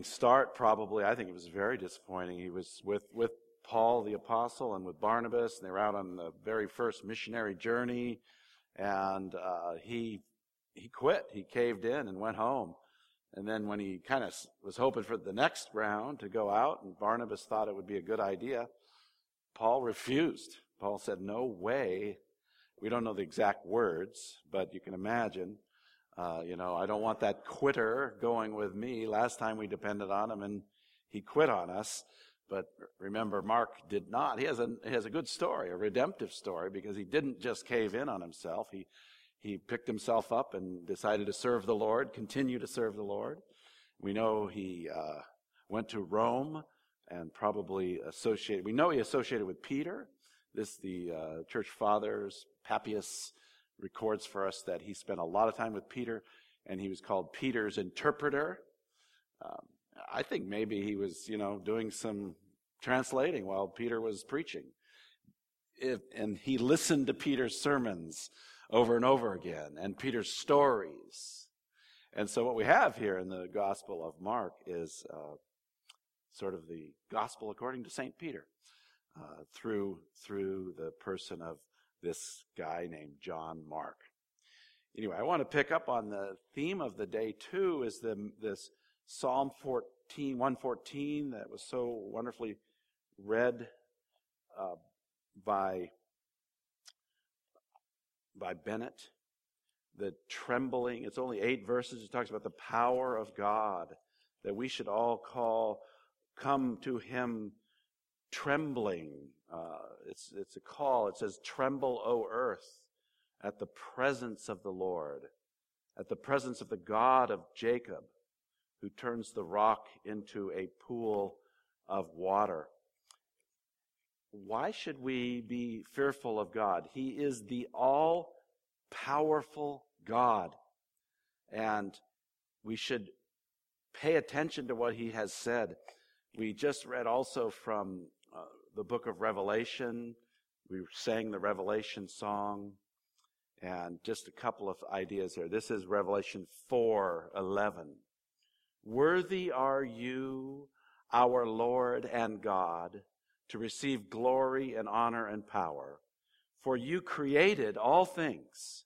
disappointing start, probably. I think it was very disappointing. He was with, with Paul the apostle and with Barnabas, and they were out on the very first missionary journey, and uh, he he quit. He caved in and went home. And then when he kind of was hoping for the next round to go out, and Barnabas thought it would be a good idea, Paul refused. Paul said, "No way." We don't know the exact words, but you can imagine. Uh, you know, I don't want that quitter going with me. Last time we depended on him, and he quit on us. But remember, Mark did not. He has a he has a good story, a redemptive story, because he didn't just cave in on himself. He he picked himself up and decided to serve the Lord, continue to serve the Lord. We know he uh, went to Rome and probably associated. We know he associated with Peter. This the uh, church fathers Papias records for us that he spent a lot of time with Peter, and he was called Peter's interpreter. Um, I think maybe he was, you know, doing some translating while Peter was preaching. If, and he listened to Peter's sermons over and over again and Peter's stories. And so what we have here in the Gospel of Mark is uh, sort of the Gospel according to St. Peter uh, through, through the person of this guy named John Mark. Anyway, I want to pick up on the theme of the day too is the, this Psalm 14, 114 that was so wonderfully read uh, by by Bennett. The trembling, it's only eight verses. It talks about the power of God that we should all call, come to Him trembling. Uh, it's, it's a call. It says, Tremble, O earth, at the presence of the Lord, at the presence of the God of Jacob, who turns the rock into a pool of water. Why should we be fearful of God? He is the all powerful God. And we should pay attention to what he has said. We just read also from the book of Revelation. We sang the Revelation song. And just a couple of ideas here. This is Revelation 4:11. Worthy are you, our Lord and God, to receive glory and honor and power. For you created all things,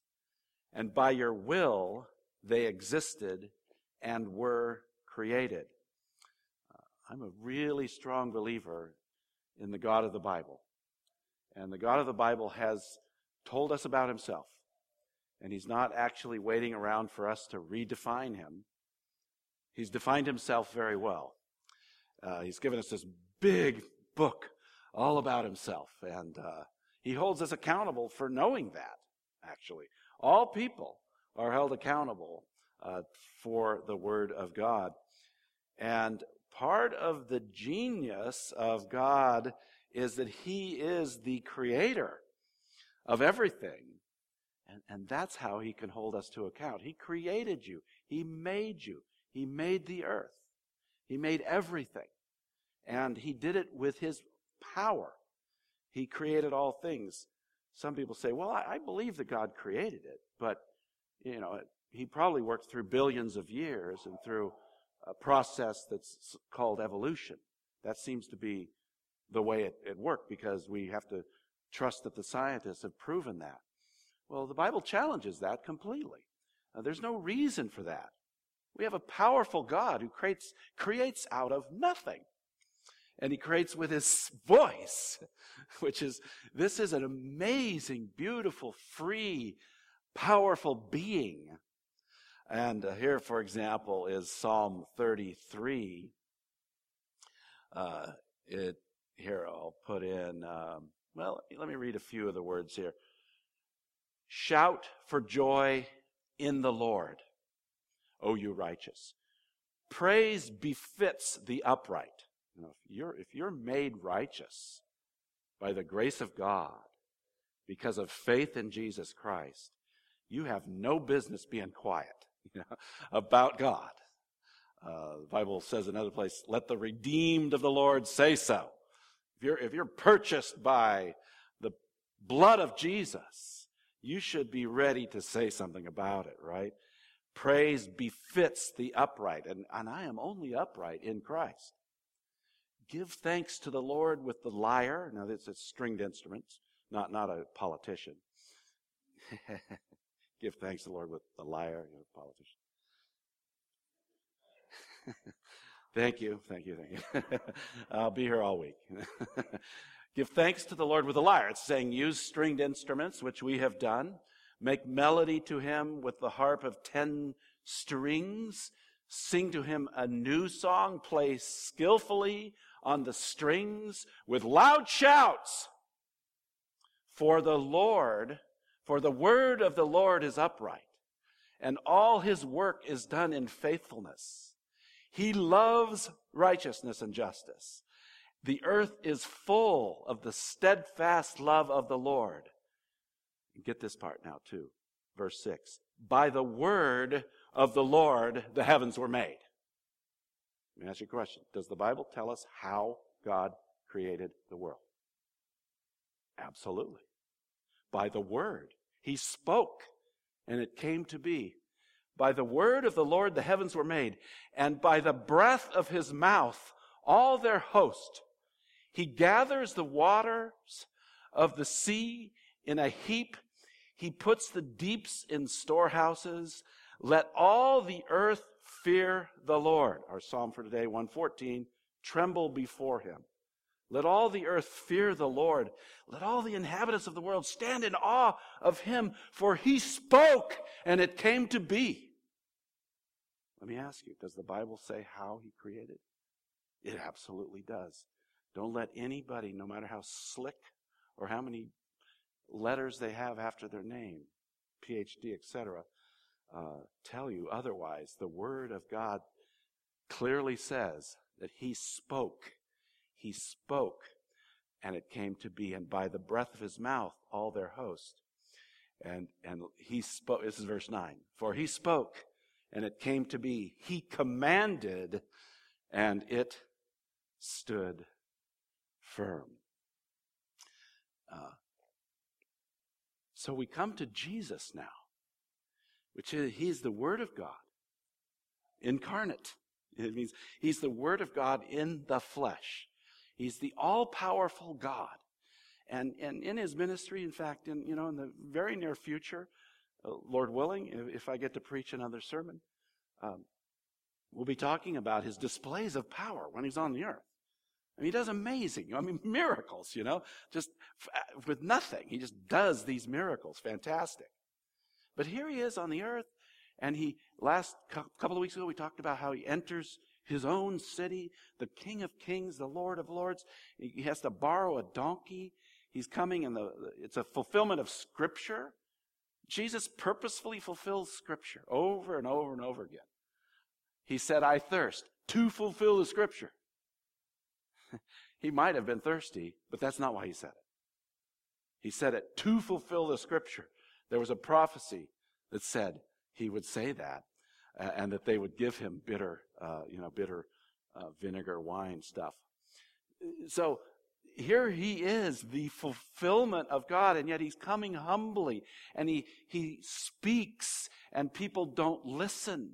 and by your will they existed and were created. Uh, I'm a really strong believer in the God of the Bible. And the God of the Bible has told us about himself. And he's not actually waiting around for us to redefine him. He's defined himself very well. Uh, he's given us this big book all about himself. And uh, he holds us accountable for knowing that, actually. All people are held accountable uh, for the Word of God. And part of the genius of God is that He is the creator of everything. And, and that's how He can hold us to account. He created you, He made you, He made the earth, He made everything. And He did it with His power. He created all things. Some people say, well, I, I believe that God created it, but, you know, he probably worked through billions of years and through a process that's called evolution. That seems to be the way it, it worked because we have to trust that the scientists have proven that. Well, the Bible challenges that completely. Uh, there's no reason for that. We have a powerful God who creates, creates out of nothing and he creates with his voice, which is, this is an amazing, beautiful, free, powerful being. And uh, here, for example, is Psalm 33. Uh, it, here, I'll put in, um, well, let me read a few of the words here. Shout for joy in the Lord, O you righteous. Praise befits the upright. You know, if you're, if you're made righteous by the grace of God because of faith in Jesus Christ, you have no business being quiet about God. Uh, the Bible says another place, let the redeemed of the Lord say so. If you're, if you're purchased by the blood of Jesus, you should be ready to say something about it, right? Praise befits the upright, and, and I am only upright in Christ. Give thanks to the Lord with the lyre. Now, this is stringed instruments, not, not a politician. Give thanks to the Lord with the lyre, you know, politician. thank you, thank you, thank you. I'll be here all week. Give thanks to the Lord with the lyre. It's saying use stringed instruments, which we have done. Make melody to him with the harp of ten strings. Sing to him a new song. Play skillfully on the strings with loud shouts. For the Lord, for the word of the Lord is upright, and all his work is done in faithfulness. He loves righteousness and justice. The earth is full of the steadfast love of the Lord. Get this part now, too. Verse 6. By the word of the Lord, the heavens were made. Let me ask you a question. Does the Bible tell us how God created the world? Absolutely. By the word. He spoke, and it came to be. By the word of the Lord, the heavens were made, and by the breath of his mouth, all their host. He gathers the waters of the sea in a heap. He puts the deeps in storehouses. Let all the earth fear the Lord. Our psalm for today, 114, tremble before him. Let all the earth fear the Lord. Let all the inhabitants of the world stand in awe of him, for he spoke and it came to be. Let me ask you, does the Bible say how he created? It absolutely does. Don't let anybody, no matter how slick or how many letters they have after their name, PhD, etc., uh, tell you otherwise. The Word of God clearly says that He spoke. He spoke, and it came to be. And by the breath of His mouth, all their host. And, and He spoke, this is verse 9. For He spoke, and it came to be. He commanded, and it stood firm. Uh, so we come to Jesus now, which is, he's the Word of God incarnate. It means he's the Word of God in the flesh. He's the all powerful God. And, and in his ministry, in fact, in, you know, in the very near future, uh, Lord willing, if, if, I get to preach another sermon, um, we'll be talking about his displays of power when he's on the earth. I mean, he does amazing, I mean, miracles, you know, just uh, with nothing. He just does these miracles. Fantastic. But here he is on the earth, and he, last couple of weeks ago, we talked about how he enters his own city, the King of Kings, the Lord of Lords. He has to borrow a donkey. He's coming and it's a fulfillment of Scripture. Jesus purposefully fulfills Scripture over and over and over again. He said, I thirst to fulfill the Scripture. he might have been thirsty, but that's not why he said it. He said it to fulfill the scripture. There was a prophecy that said he would say that, and that they would give him bitter, uh, you know, bitter uh, vinegar wine stuff. So here he is, the fulfillment of God, and yet he's coming humbly, and he he speaks, and people don't listen.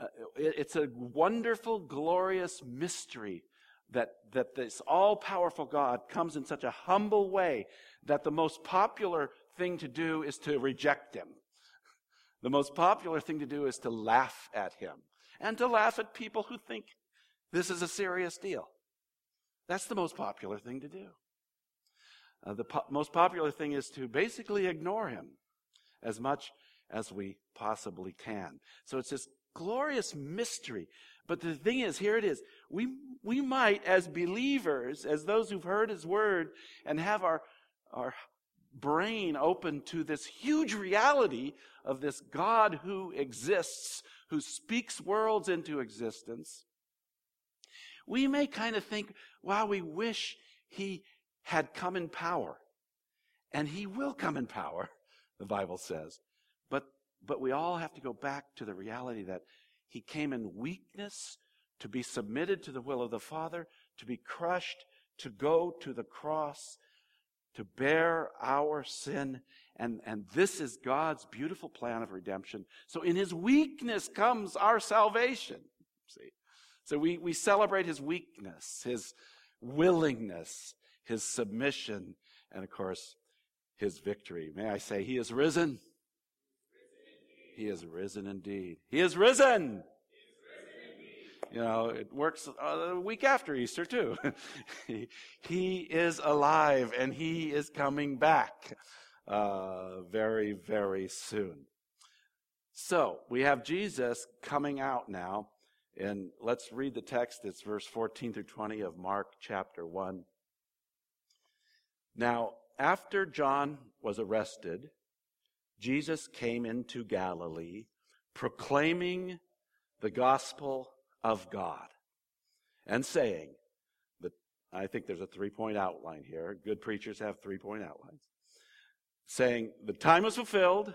Uh, it, it's a wonderful, glorious mystery that, that this all powerful God comes in such a humble way that the most popular thing to do is to reject him. The most popular thing to do is to laugh at him and to laugh at people who think this is a serious deal. That's the most popular thing to do. Uh, the po- most popular thing is to basically ignore him as much as we possibly can. So it's this glorious mystery. But the thing is, here it is. We, we might, as believers, as those who've heard his word and have our, our brain open to this huge reality of this God who exists, who speaks worlds into existence, we may kind of think, wow, we wish he had come in power. And he will come in power, the Bible says. But but we all have to go back to the reality that he came in weakness to be submitted to the will of the Father, to be crushed, to go to the cross, to bear our sin, And, and this is God's beautiful plan of redemption. So in his weakness comes our salvation. See? So we, we celebrate his weakness, his willingness, his submission, and of course, his victory. May I say, he is risen? He is risen indeed. He is risen! You know, it works a week after Easter too. he, he, is alive and he is coming back uh, very, very soon. So we have Jesus coming out now. And let's read the text. It's verse 14 through 20 of Mark chapter 1. Now, after John was arrested, Jesus came into Galilee proclaiming the gospel of God and saying, that I think there's a three point outline here. Good preachers have three point outlines. Saying, the time is fulfilled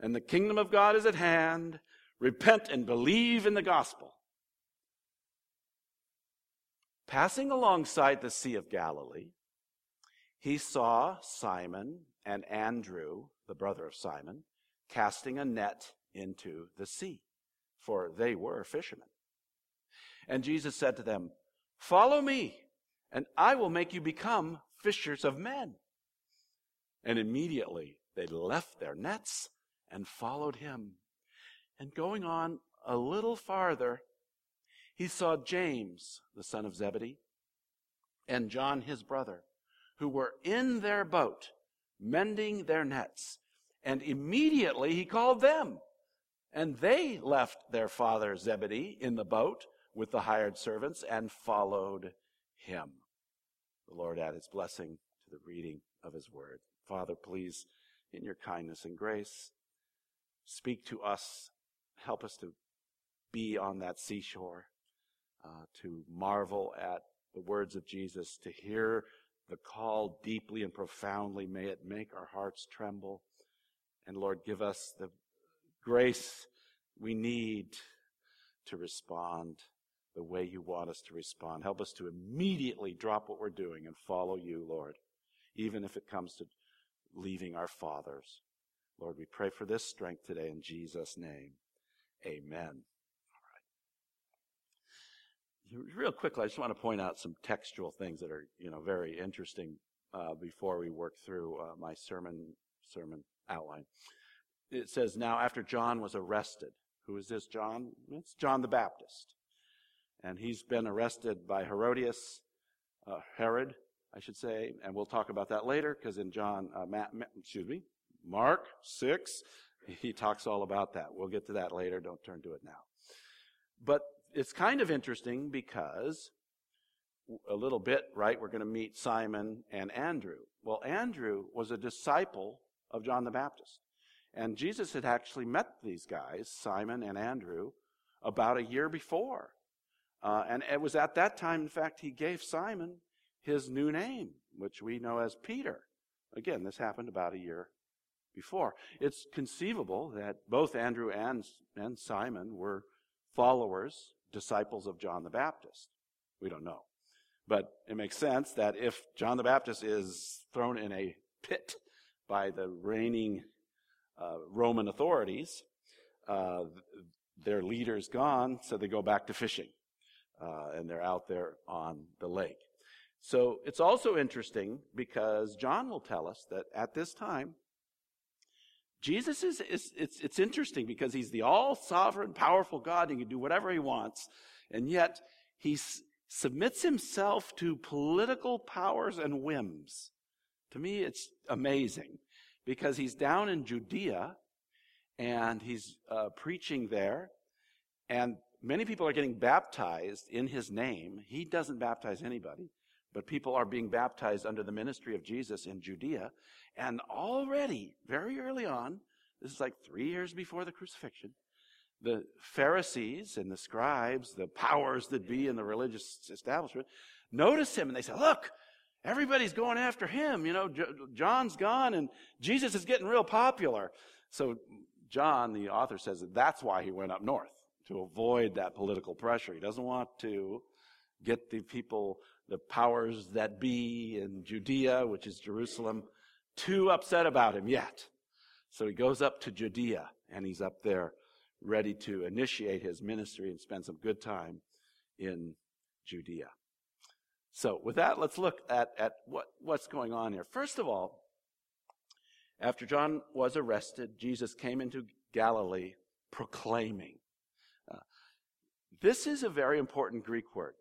and the kingdom of God is at hand. Repent and believe in the gospel. Passing alongside the Sea of Galilee, he saw Simon and Andrew, the brother of Simon, casting a net into the sea, for they were fishermen. And Jesus said to them, Follow me, and I will make you become fishers of men. And immediately they left their nets and followed him. And going on a little farther, he saw James, the son of Zebedee, and John, his brother, who were in their boat, mending their nets. And immediately he called them. And they left their father Zebedee in the boat with the hired servants and followed him. The Lord add his blessing to the reading of his word. Father, please, in your kindness and grace, speak to us. Help us to be on that seashore uh, to marvel at the words of Jesus, to hear the call deeply and profoundly. May it make our hearts tremble. And Lord, give us the grace we need to respond the way you want us to respond. Help us to immediately drop what we're doing and follow you, Lord, even if it comes to leaving our fathers. Lord, we pray for this strength today in Jesus' name. Amen. All right. Real quickly, I just want to point out some textual things that are, you know, very interesting uh, before we work through uh, my sermon sermon outline. It says, "Now after John was arrested, who is this John? It's John the Baptist, and he's been arrested by Herodias, uh, Herod, I should say, and we'll talk about that later because in John, uh, Matt, excuse me, Mark six, he talks all about that. We'll get to that later. Don't turn to it now. But it's kind of interesting because a little bit, right? We're going to meet Simon and Andrew. Well, Andrew was a disciple of John the Baptist. And Jesus had actually met these guys, Simon and Andrew, about a year before. Uh, and it was at that time, in fact, he gave Simon his new name, which we know as Peter. Again, this happened about a year before. It's conceivable that both Andrew and, and Simon were followers disciples of John the Baptist. We don't know. But it makes sense that if John the Baptist is thrown in a pit by the reigning uh, Roman authorities, uh, their leader's gone, so they go back to fishing. Uh, and they're out there on the lake. So it's also interesting because John will tell us that at this time, Jesus is, is it's, it's interesting because he's the all sovereign, powerful God. and He can do whatever he wants. And yet he s- submits himself to political powers and whims. To me, it's amazing because he's down in Judea and he's uh, preaching there. And many people are getting baptized in his name. He doesn't baptize anybody, but people are being baptized under the ministry of Jesus in Judea. And already, very early on, this is like three years before the crucifixion, the Pharisees and the scribes, the powers that be in the religious establishment, notice him and they say, Look, everybody's going after him. You know, John's gone and Jesus is getting real popular. So, John, the author, says that that's why he went up north, to avoid that political pressure. He doesn't want to get the people, the powers that be in Judea, which is Jerusalem, too upset about him yet. So he goes up to Judea, and he's up there ready to initiate his ministry and spend some good time in Judea. So with that, let's look at, at what, what's going on here. First of all, after John was arrested, Jesus came into Galilee proclaiming. This is a very important Greek word.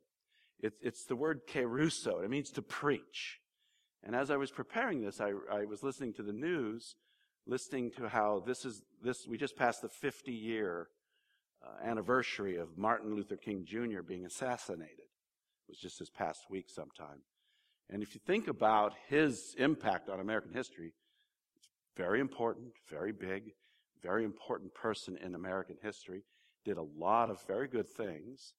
It, it's the word keruso. It means to preach. And as I was preparing this, I, I was listening to the news, listening to how this is, this, we just passed the 50 year uh, anniversary of Martin Luther King Jr. being assassinated. It was just this past week sometime. And if you think about his impact on American history, it's very important, very big, very important person in American history, did a lot of very good things.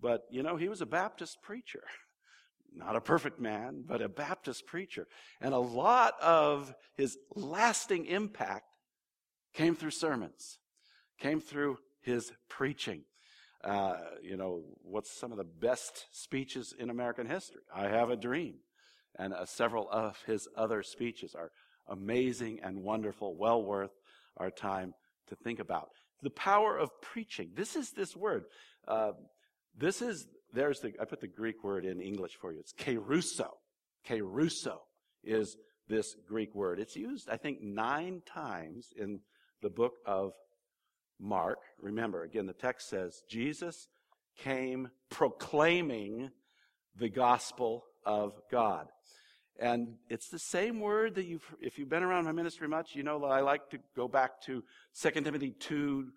But, you know, he was a Baptist preacher. Not a perfect man, but a Baptist preacher. And a lot of his lasting impact came through sermons, came through his preaching. Uh, you know, what's some of the best speeches in American history? I Have a Dream. And uh, several of his other speeches are amazing and wonderful, well worth our time to think about. The power of preaching. This is this word. Uh, this is, there's the, I put the Greek word in English for you. It's keruso. Keruso is this Greek word. It's used, I think, nine times in the book of Mark. Remember, again, the text says Jesus came proclaiming the gospel of God. And it's the same word that you've, if you've been around my ministry much, you know that I like to go back to 2 Timothy 2,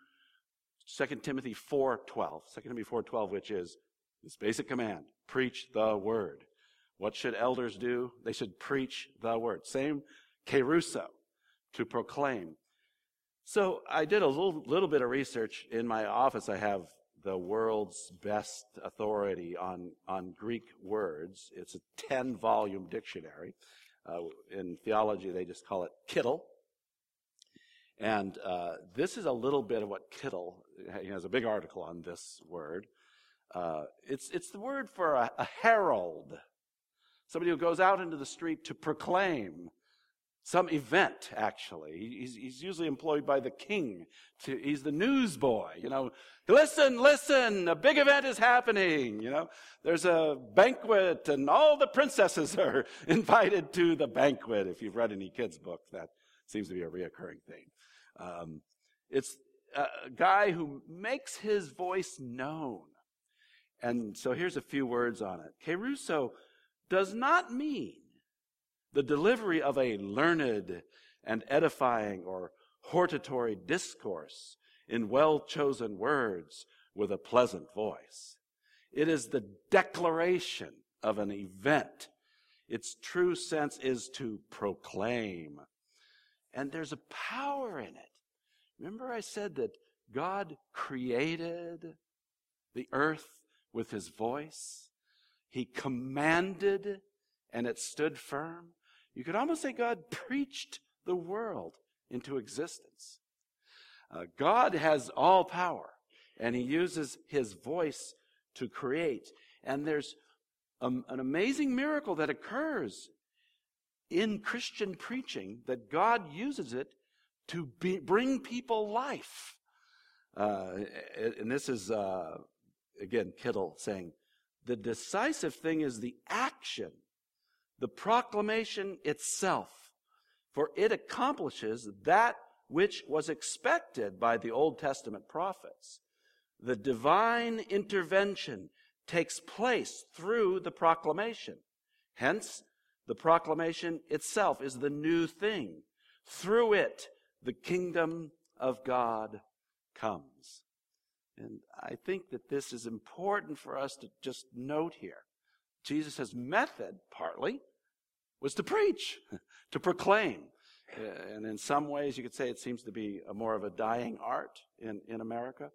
2 Timothy 4, 12. 2 Timothy 4, 12, which is this basic command, preach the word. What should elders do? They should preach the word. Same keruso, to proclaim. So I did a little, little bit of research in my office. I have the world's best authority on, on Greek words. It's a 10 volume dictionary. Uh, in theology, they just call it Kittel. And uh, this is a little bit of what Kittel, he has a big article on this word. Uh, it's, it's the word for a, a herald, somebody who goes out into the street to proclaim some event, actually. He's, he's, usually employed by the king. To, he's the newsboy, you know. Listen, listen, a big event is happening, you know. There's a banquet and all the princesses are invited to the banquet. If you've read any kids' book, that seems to be a reoccurring thing. Um, it's a guy who makes his voice known. And so here's a few words on it. Keruso does not mean the delivery of a learned and edifying or hortatory discourse in well chosen words with a pleasant voice. It is the declaration of an event. Its true sense is to proclaim. And there's a power in it. Remember, I said that God created the earth with his voice? He commanded and it stood firm. You could almost say God preached the world into existence. Uh, God has all power, and He uses His voice to create. And there's an amazing miracle that occurs in Christian preaching that God uses it to be, bring people life. Uh, and this is, uh, again, Kittel saying, the decisive thing is the action the proclamation itself, for it accomplishes that which was expected by the Old Testament prophets. The divine intervention takes place through the proclamation. Hence, the proclamation itself is the new thing. Through it, the kingdom of God comes. And I think that this is important for us to just note here. Jesus' method, partly, was to preach, to proclaim. Uh, and in some ways, you could say it seems to be more of a dying art in, in America,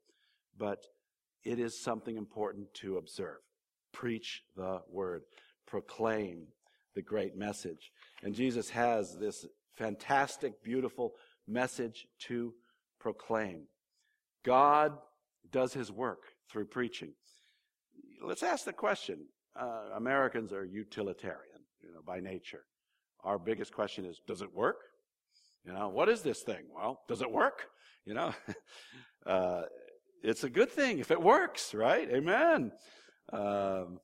but it is something important to observe. Preach the word, proclaim the great message. And Jesus has this fantastic, beautiful message to proclaim. God does his work through preaching. Let's ask the question. Uh, Americans are utilitarian you know, by nature. Our biggest question is, does it work? You know, what is this thing? Well, does it work? You know, uh, it's a good thing if it works, right? Amen. Um,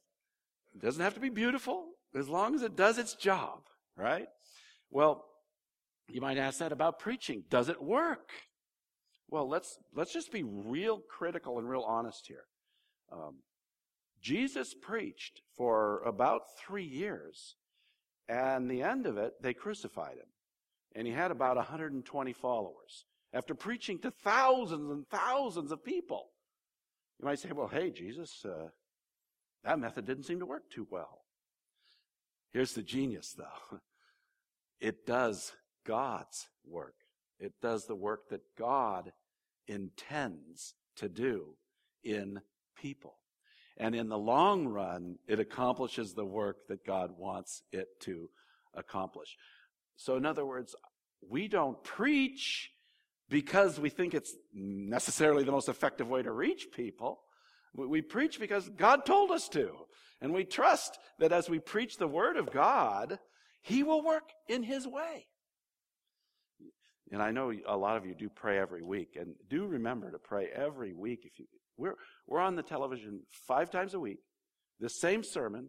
it doesn't have to be beautiful as long as it does its job, right? Well, you might ask that about preaching. Does it work? Well, let's let's just be real critical and real honest here. Um, Jesus preached for about three years, and the end of it, they crucified him, and he had about 120 followers. After preaching to thousands and thousands of people, you might say, "Well, hey, Jesus, uh, that method didn't seem to work too well." Here's the genius, though. It does God's work. It does the work that God intends to do in people. And in the long run, it accomplishes the work that God wants it to accomplish. So, in other words, we don't preach because we think it's necessarily the most effective way to reach people. We preach because God told us to. And we trust that as we preach the Word of God, He will work in His way. And I know a lot of you do pray every week, and do remember to pray every week. If you, we're we're on the television five times a week. This same sermon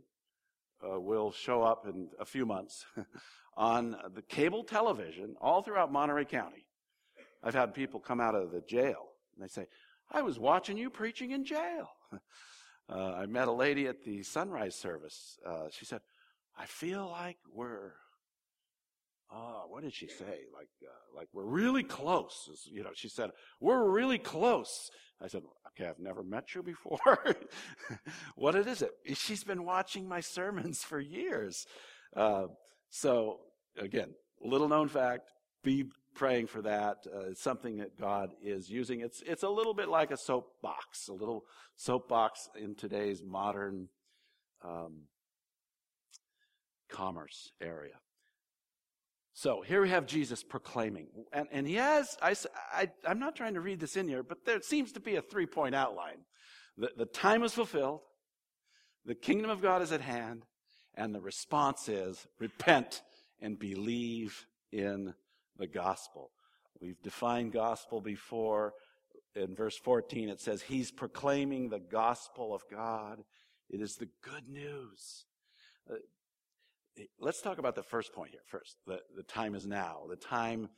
uh, will show up in a few months on the cable television all throughout Monterey County. I've had people come out of the jail and they say, "I was watching you preaching in jail." Uh, I met a lady at the sunrise service. Uh, she said, "I feel like we're oh, what did she say? Like, uh, like we're really close. You know, she said, we're really close. I said, okay, I've never met you before. what is it? She's been watching my sermons for years. Uh, so again, little known fact, be praying for that. Uh, it's something that God is using. It's, it's a little bit like a soapbox, a little soapbox in today's modern, um, commerce area. So here we have Jesus proclaiming. And, and he has, I, I, I'm not trying to read this in here, but there seems to be a three point outline. The, the time is fulfilled, the kingdom of God is at hand, and the response is repent and believe in the gospel. We've defined gospel before. In verse 14, it says, He's proclaiming the gospel of God. It is the good news. Uh, Let's talk about the first point here first. The, the time is now. The time,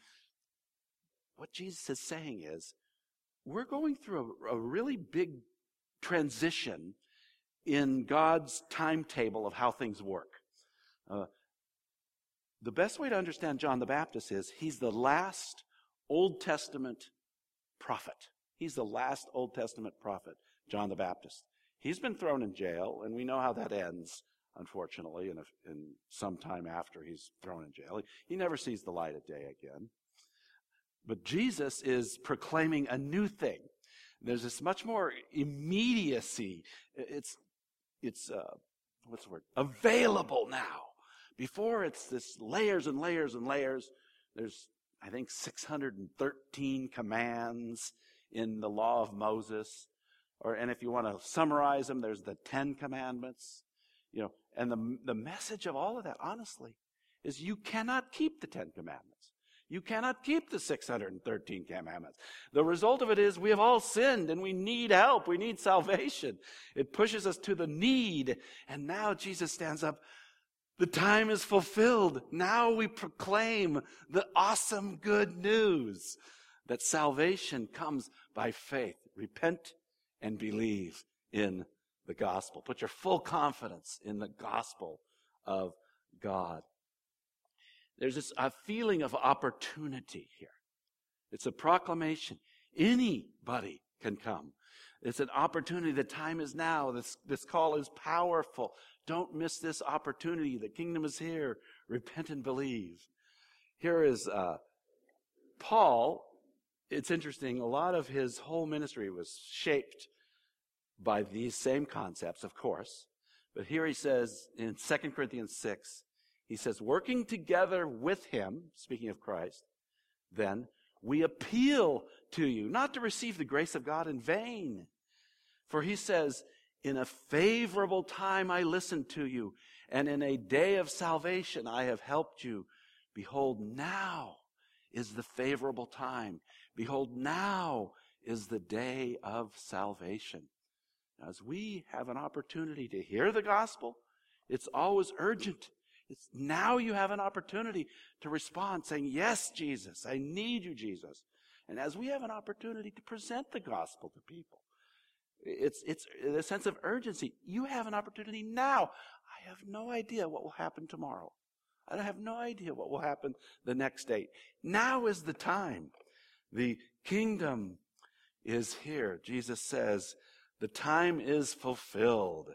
what Jesus is saying is, we're going through a, a really big transition in God's timetable of how things work. Uh, the best way to understand John the Baptist is he's the last Old Testament prophet. He's the last Old Testament prophet, John the Baptist. He's been thrown in jail, and we know how that ends unfortunately, and, some time after he's thrown in jail. He, he never sees the light of day again. But Jesus is proclaiming a new thing. There's this much more immediacy. It's, it's, uh, what's the word? Available now. Before it's this layers and layers and layers. There's, I think, 613 commands in the law of Moses. Or, and if you want to summarize them, there's the Ten Commandments. You know, and the, the message of all of that, honestly, is you cannot keep the Ten Commandments. You cannot keep the 613 commandments. The result of it is we have all sinned and we need help. We need salvation. It pushes us to the need. And now Jesus stands up. The time is fulfilled. Now we proclaim the awesome good news that salvation comes by faith. Repent and believe in the gospel. Put your full confidence in the gospel of God. There's this a feeling of opportunity here. It's a proclamation. Anybody can come. It's an opportunity. The time is now. This, this call is powerful. Don't miss this opportunity. The kingdom is here. Repent and believe. Here is uh, Paul. It's interesting. A lot of his whole ministry was shaped by these same concepts, of course. But here he says in 2 Corinthians 6, he says, working together with him, speaking of Christ, then we appeal to you not to receive the grace of God in vain. For he says, in a favorable time I listened to you, and in a day of salvation I have helped you. Behold, now is the favorable time. Behold, now is the day of salvation. As we have an opportunity to hear the gospel, it's always urgent. It's now you have an opportunity to respond saying, Yes, Jesus, I need you, Jesus. And as we have an opportunity to present the gospel to people, it's, it's a sense of urgency. You have an opportunity now. I have no idea what will happen tomorrow. I have no idea what will happen the next day. Now is the time. The kingdom is here. Jesus says, the time is fulfilled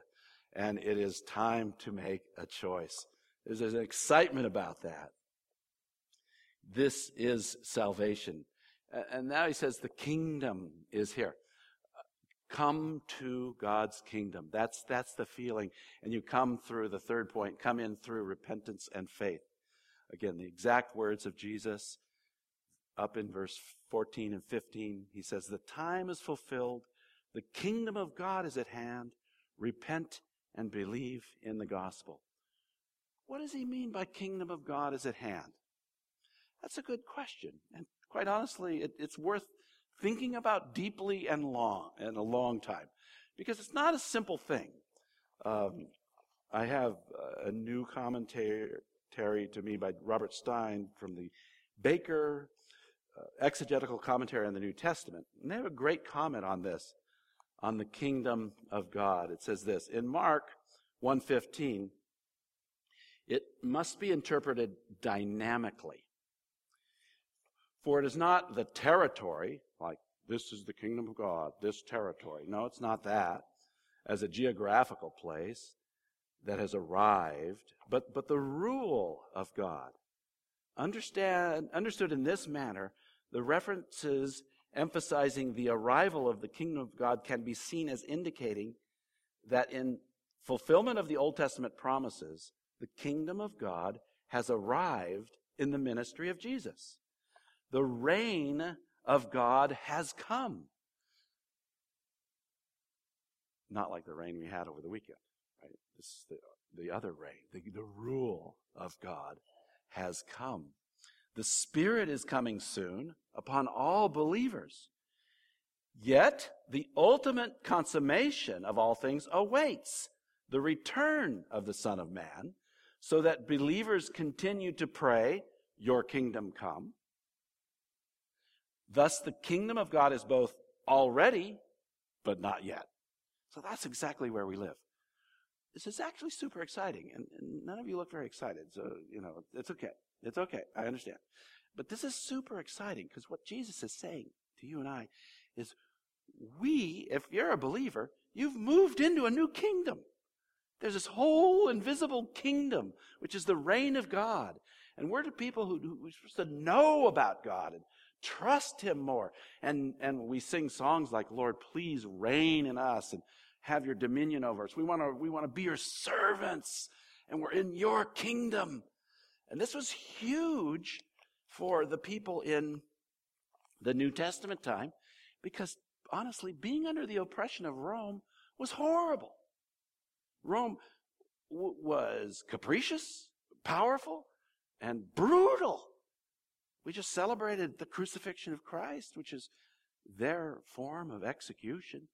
and it is time to make a choice. There's an excitement about that. This is salvation. And now he says the kingdom is here. Come to God's kingdom. That's, that's the feeling. And you come through the third point, come in through repentance and faith. Again, the exact words of Jesus up in verse 14 and 15. He says, The time is fulfilled. The kingdom of God is at hand. Repent and believe in the gospel. What does he mean by kingdom of God is at hand? That's a good question. And quite honestly, it, it's worth thinking about deeply and long, and a long time. Because it's not a simple thing. Um, I have a new commentary to me by Robert Stein from the Baker uh, Exegetical Commentary on the New Testament. And they have a great comment on this, on the kingdom of God. It says this, in Mark 115, it must be interpreted dynamically. For it is not the territory, like this is the kingdom of God, this territory. No, it's not that, as a geographical place that has arrived, but, but the rule of God. Understand, understood in this manner, the references emphasizing the arrival of the kingdom of God can be seen as indicating that in fulfillment of the Old Testament promises, the kingdom of God has arrived in the ministry of Jesus. The reign of God has come. Not like the rain we had over the weekend, right? This is the, the other reign. The, the rule of God has come. The Spirit is coming soon upon all believers. Yet, the ultimate consummation of all things awaits the return of the Son of Man, so that believers continue to pray, Your kingdom come, Thus, the kingdom of God is both already, but not yet. So that's exactly where we live. This is actually super exciting, and, and none of you look very excited. So, you know, it's okay. It's okay. I understand. But this is super exciting because what Jesus is saying to you and I is we, if you're a believer, you've moved into a new kingdom. There's this whole invisible kingdom, which is the reign of God. And we're the people who, who are supposed to know about God and Trust Him more. And, and we sing songs like, Lord, please reign in us and have your dominion over us. We want to, we want to be your servants and we're in your kingdom. And this was huge for the people in the New Testament time because honestly, being under the oppression of Rome was horrible. Rome w- was capricious, powerful, and brutal. We just celebrated the crucifixion of Christ, which is their form of execution.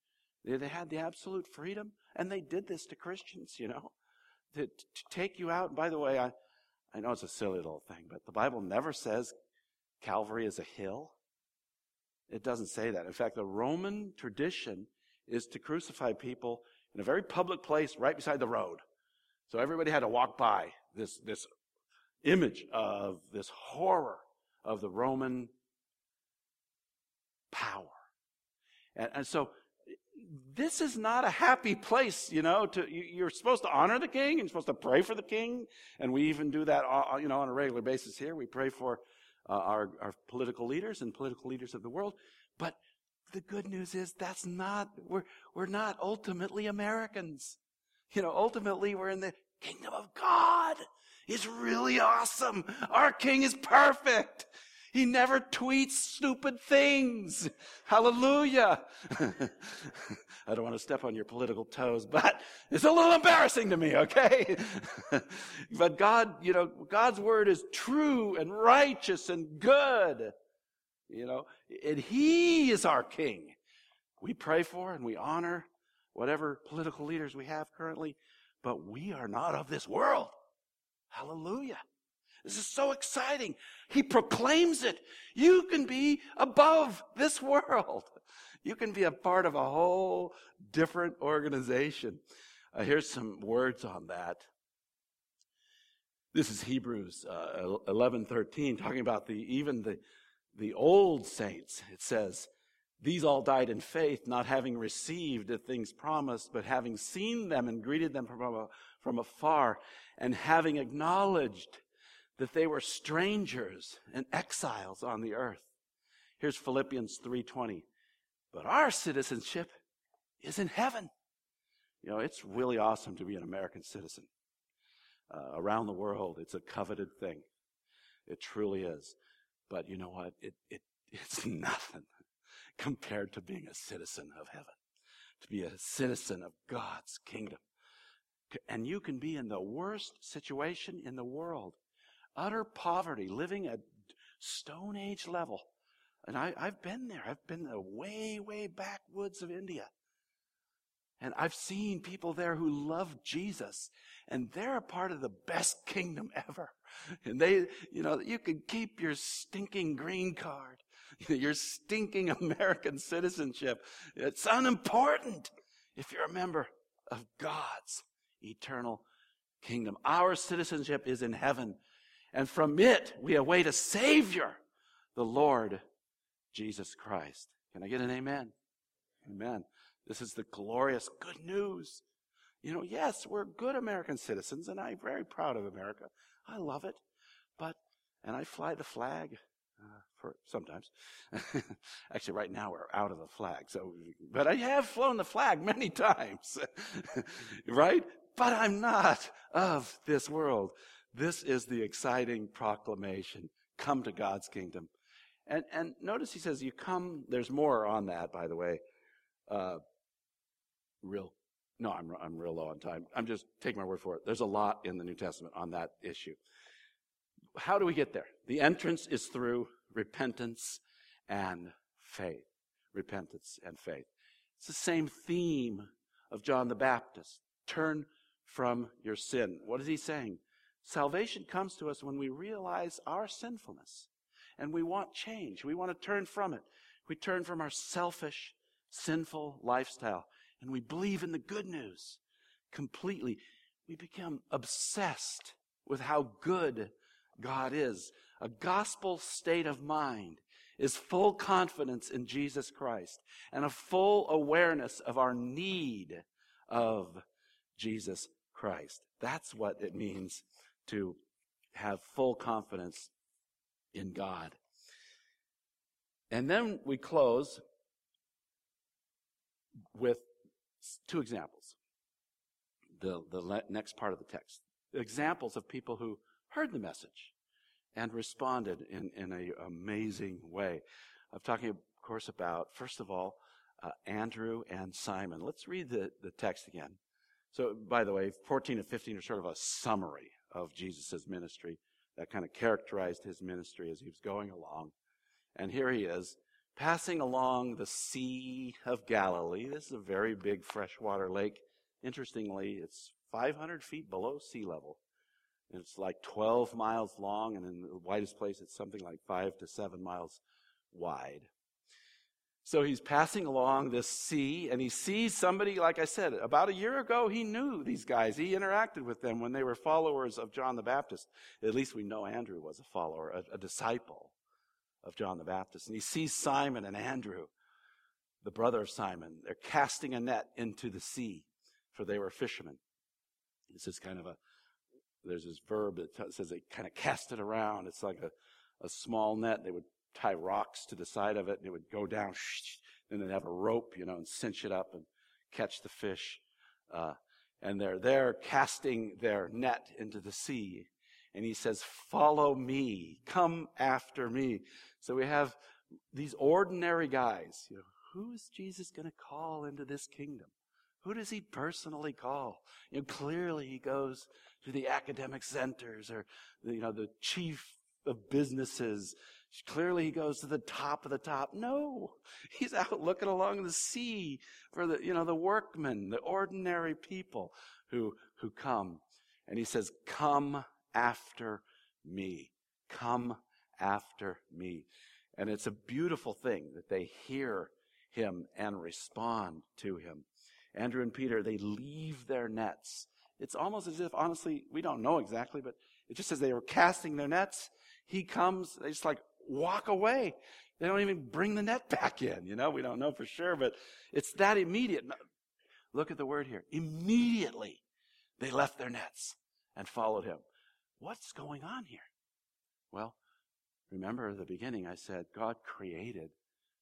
They, they had the absolute freedom, and they did this to Christians, you know, to, to take you out. And by the way, I, I know it's a silly little thing, but the Bible never says Calvary is a hill. It doesn't say that. In fact, the Roman tradition is to crucify people in a very public place right beside the road. So everybody had to walk by this, this image of this horror of the Roman power. And, and so this is not a happy place, you know, to, you're supposed to honor the king and you're supposed to pray for the king. And we even do that, uh, uh, you know, on a regular basis here. We pray for uh, our, our political leaders and political leaders of the world. But the good news is that's not, we're, we're not ultimately Americans. You know, ultimately we're in the kingdom of God It's really awesome. Our king is perfect. He never tweets stupid things. Hallelujah. I don't want to step on your political toes, but it's a little embarrassing to me, okay? but God, you know, God's word is true and righteous and good. You know, and He is our King. We pray for and we honor whatever political leaders we have currently, but we are not of this world. Hallelujah. This is so exciting. He proclaims it. You can be above this world. You can be a part of a whole different organization. Uh, here's some words on that. This is Hebrews uh, 11, 13, talking about the, even the, the old saints. It says, these all died in faith, not having received the things promised, but having seen them and greeted them from, from afar, and having acknowledged that they were strangers and exiles on the earth. Here's Philippians 3:20. But our citizenship is in heaven. You know, it's really awesome to be an American citizen. Uh, around the world, it's a coveted thing. It truly is. But you know what? It, it, it's nothing compared to being a citizen of heaven, to be a citizen of God's kingdom. And you can be in the worst situation in the world utter poverty, living at Stone Age level. And I, have been there. I've been the way, way backwoods of India. And I've seen people there who love Jesus. And they're a part of the best kingdom ever. And they, you know, you can keep your stinking green card, your stinking American citizenship. It's unimportant if you're a member of God's eternal kingdom. Our citizenship is in heaven and from it we await a Savior, the Lord Jesus Christ. Can I get an amen? Amen. This is the glorious good news. You know, yes, we're good American citizens, and I'm very proud of America. I love it. But, and I fly the flag uh, for sometimes. Actually, right now we're out of the flag. So, but I have flown the flag many times, right? But I'm not of this world. This is the exciting proclamation. Come to God's kingdom. And, and notice he says, you come, there's more on that, by the way. Uh, real, no, I'm, I'm real low on time. I'm just taking my word for it. There's a lot in the New Testament on that issue. How do we get there? The entrance is through repentance and faith. Repentance and faith. It's the same theme of John the Baptist. Turn from your sin. What is he saying? Salvation comes to us when we realize our sinfulness and we want change. We want to turn from it. We turn from our selfish, sinful lifestyle and we believe in the good news completely. We become obsessed with how good God is. A gospel state of mind is full confidence in Jesus Christ and a full awareness of our need of Jesus Christ. That's what it means to have full confidence in God. And then we close with two examples. The, the next part of the text. Examples of people who heard the message and responded in, in an amazing way. I'm talking, of course, about, first of all, uh, Andrew and Simon. Let's read the, the text again. So, by the way, 14 and 15 are sort of a summary of Jesus' ministry that kind of characterized his ministry as he was going along. And here he is, passing along the Sea of Galilee. This is a very big freshwater lake. Interestingly, it's 500 feet below sea level. It's like 12 miles long, and in the widest place, it's something like five to seven miles wide. So he's passing along this sea and he sees somebody, like I said, about a year ago, he knew these guys. He interacted with them when they were followers of John the Baptist. At least we know Andrew was a follower, a, a disciple of John the Baptist. And he sees Simon and Andrew, the brother of Simon. They're casting a net into the sea, for they were fishermen. This is kind of a, there's this verb that says they kind of cast it around. It's like a, a small net. They would tie rocks to the side of it and it would go down. And they'd have a rope, you know, and cinch it up and catch the fish. Uh, and they're there casting their net into the sea. and he says, Follow me, come after me. So we have these ordinary guys. You know, who is Jesus going to call into this kingdom? Who does he personally call? You know, clearly he goes to the academic centers or, you know, the chief of businesses. Clearly he goes to the top of the top. No, he's out looking along the sea for the, you know, the workmen, the ordinary people who, who come. And he says, come after me. Come after me. And it's a beautiful thing that they hear him and respond to him. Andrew and Peter, they leave their nets. It's almost as if, honestly, we don't know exactly, but it just says they were casting their nets. He comes, they just like walk away. They don't even bring the net back in, you know, we don't know for sure, but it's that immediate. Look at the word here. Immediately they left their nets and followed him. What's going on here? Well, remember at the beginning I said God created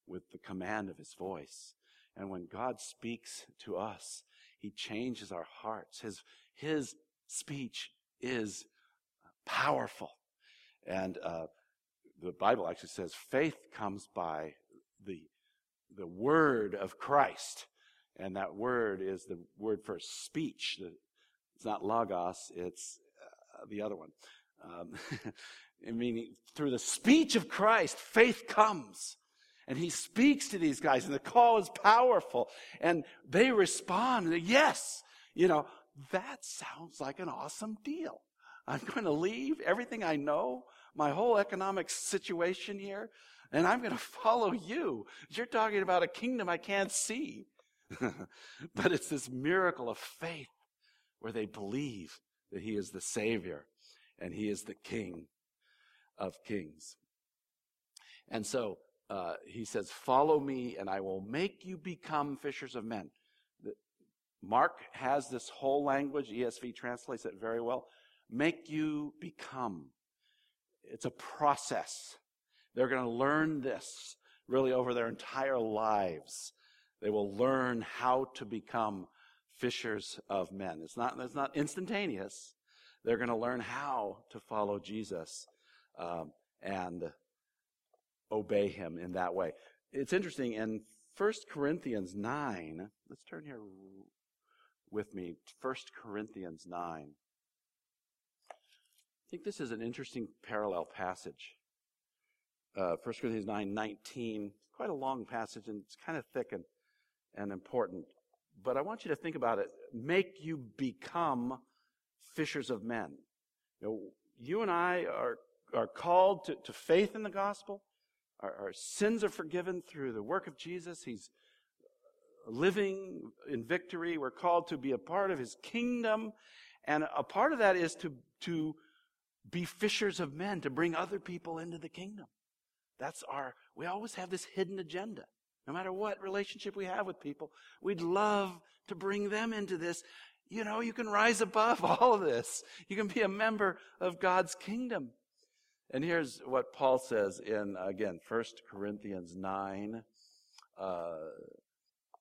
with the command of his voice. And when God speaks to us, he changes our hearts. His, his speech is powerful. And uh, the Bible actually says faith comes by the, the word of Christ. And that word is the word for speech. It's not logos, it's uh, the other one. Um, meaning, through the speech of Christ, faith comes. And he speaks to these guys, and the call is powerful. And they respond, yes, you know, that sounds like an awesome deal. I'm going to leave everything I know, my whole economic situation here, and I'm going to follow you. You're talking about a kingdom I can't see. but it's this miracle of faith where they believe that he is the Savior and he is the King of kings. And so uh, he says, Follow me, and I will make you become fishers of men. Mark has this whole language, ESV translates it very well. Make you become. It's a process. They're going to learn this really over their entire lives. They will learn how to become fishers of men. It's not, it's not instantaneous. They're going to learn how to follow Jesus um, and obey him in that way. It's interesting in 1 Corinthians 9, let's turn here with me, 1 Corinthians 9. Think this is an interesting parallel passage. Uh, 1 Corinthians 9, 19. Quite a long passage and it's kind of thick and, and important. But I want you to think about it. Make you become fishers of men. You, know, you and I are, are called to, to faith in the gospel. Our, our sins are forgiven through the work of Jesus. He's living in victory. We're called to be a part of his kingdom. And a part of that is to, to be fishers of men, to bring other people into the kingdom. That's our, we always have this hidden agenda. No matter what relationship we have with people, we'd love to bring them into this. You know, you can rise above all of this. You can be a member of God's kingdom. And here's what Paul says in, again, 1 Corinthians 9, uh,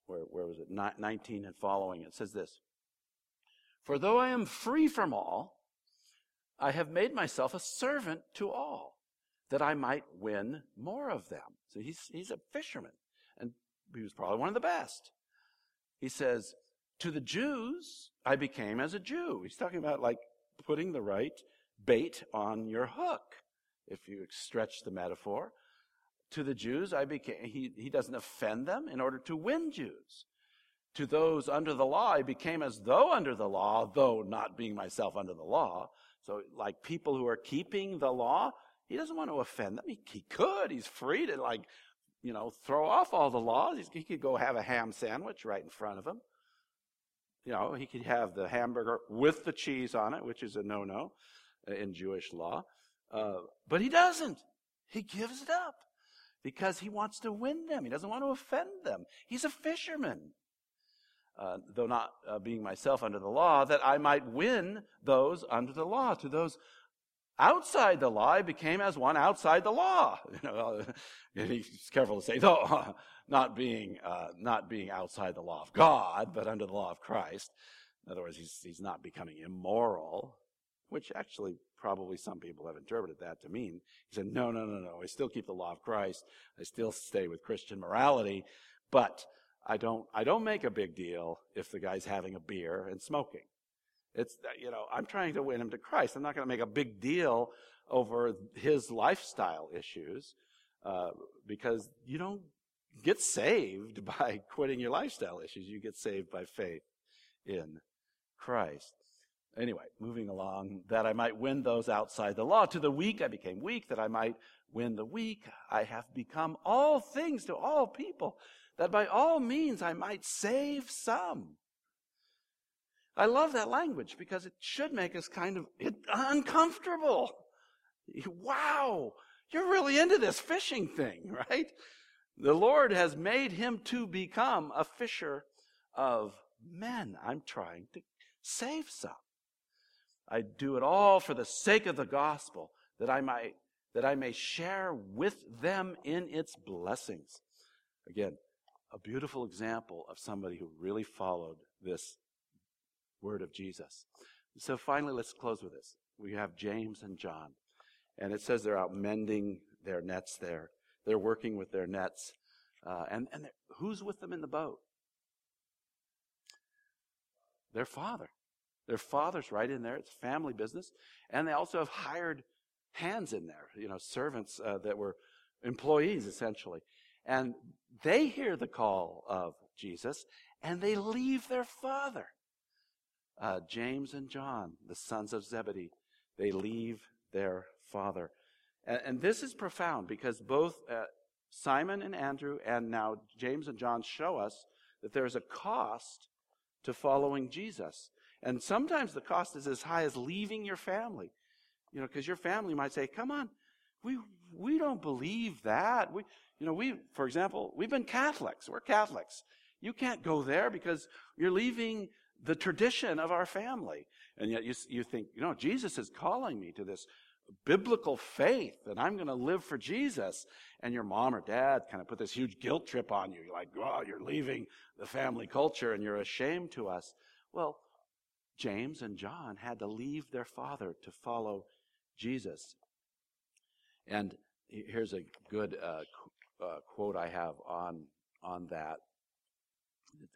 where, where was it? 19 and following. It says this For though I am free from all, I have made myself a servant to all, that I might win more of them. So he's, he's a fisherman, and he was probably one of the best. He says, To the Jews, I became as a Jew. He's talking about like putting the right bait on your hook if you stretch the metaphor. To the Jews, I became, he, he doesn't offend them in order to win Jews. To those under the law, I became as though under the law, though not being myself under the law. So, like people who are keeping the law, he doesn't want to offend them. He, he could. He's free to, like, you know, throw off all the laws. He's, he could go have a ham sandwich right in front of him. You know, he could have the hamburger with the cheese on it, which is a no no in Jewish law. Uh, but he doesn't. He gives it up because he wants to win them. He doesn't want to offend them. He's a fisherman. Uh, though not uh, being myself under the law, that I might win those under the law. To those outside the law, I became as one outside the law. You know, he's careful to say, though not being uh, not being outside the law of God, but under the law of Christ. In other words, he's he's not becoming immoral which actually probably some people have interpreted that to mean. He said, no, no, no, no. I still keep the law of Christ. I still stay with Christian morality, but I don't, I don't make a big deal if the guy's having a beer and smoking. It's, you know, I'm trying to win him to Christ. I'm not going to make a big deal over his lifestyle issues, uh, because you don't get saved by quitting your lifestyle issues. You get saved by faith in Christ. Anyway, moving along, that I might win those outside the law. To the weak I became weak, that I might win the weak. I have become all things to all people, that by all means I might save some. I love that language because it should make us kind of uncomfortable. Wow, you're really into this fishing thing, right? The Lord has made him to become a fisher of men. I'm trying to save some. I do it all for the sake of the gospel, that I might that I may share with them in its blessings. Again, a beautiful example of somebody who really followed this word of Jesus. So finally, let's close with this. We have James and John, and it says they're out mending their nets there. They're working with their nets. Uh, and and who's with them in the boat? Their father. Their father's right in there. It's family business. And they also have hired hands in there, you know, servants uh, that were employees essentially. And they hear the call of Jesus and they leave their father. Uh, James and John, the sons of Zebedee, they leave their father. And, and this is profound because both uh, Simon and Andrew and now James and John show us that there is a cost to following Jesus. And sometimes the cost is as high as leaving your family. You know, because your family might say, come on, we, we don't believe that. We, you know, we, for example, we've been Catholics. We're Catholics. You can't go there because you're leaving the tradition of our family. And yet you, you think, you know, Jesus is calling me to this biblical faith and I'm going to live for Jesus. And your mom or dad kind of put this huge guilt trip on you. You're like, oh, you're leaving the family culture and you're ashamed to us. Well, James and John had to leave their father to follow Jesus. And here's a good uh, uh, quote I have on on that.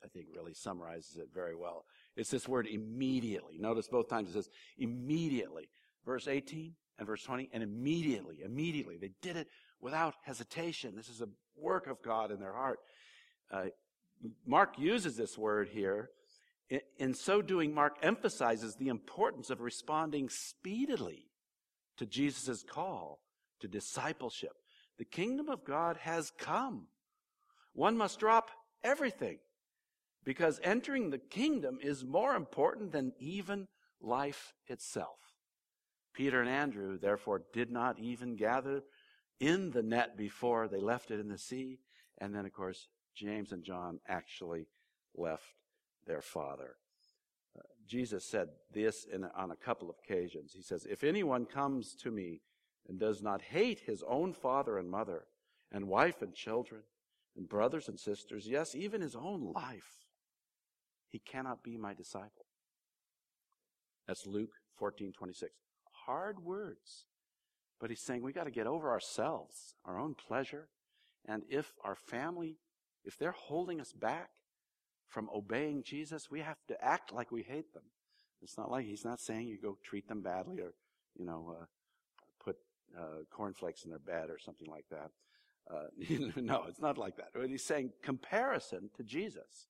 I think really summarizes it very well. It's this word immediately. Notice both times it says immediately. Verse 18 and verse 20, and immediately, immediately. They did it without hesitation. This is a work of God in their heart. Uh, Mark uses this word here. In, in so doing, Mark emphasizes the importance of responding speedily to Jesus' call to discipleship. The kingdom of God has come. One must drop everything because entering the kingdom is more important than even life itself. Peter and Andrew, therefore, did not even gather in the net before they left it in the sea. And then, of course, James and John actually left their father. Uh, Jesus said this in, on a couple of occasions. He says, If anyone comes to me and does not hate his own father and mother, and wife and children, and brothers and sisters, yes, even his own life, he cannot be my disciple. That's Luke 14, 26 hard words. But he's saying we got to get over ourselves, our own pleasure. And if our family, if they're holding us back from obeying Jesus, we have to act like we hate them. It's not like he's not saying you go treat them badly or, you know, uh, uh, cornflakes in their bed or something like that. Uh, no, it's not like that. He's saying comparison to Jesus.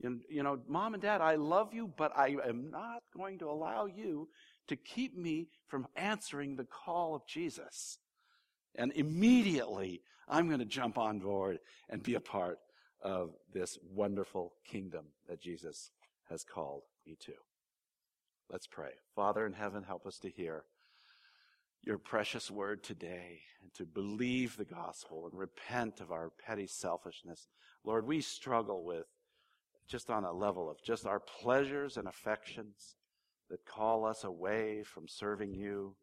You, you know, mom and dad, I love you, but I am not going to allow you to keep me from answering the call of Jesus. And immediately, I'm going to jump on board and be a part of this wonderful kingdom that Jesus has called me to. Let's pray. Father in heaven, help us to hear your precious word today and to believe the gospel and repent of our petty selfishness. Lord, we struggle with just on a level of just our pleasures and affections that call us away from serving you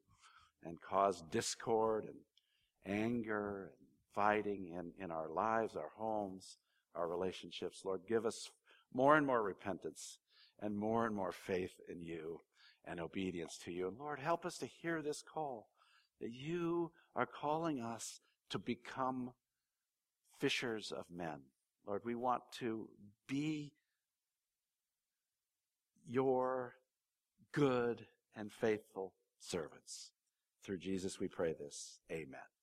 and cause discord and anger and fighting in, in our lives, our homes, our relationships. Lord, give us more and more repentance and more and more faith in you. And obedience to you. And Lord, help us to hear this call that you are calling us to become fishers of men. Lord, we want to be your good and faithful servants. Through Jesus we pray this. Amen.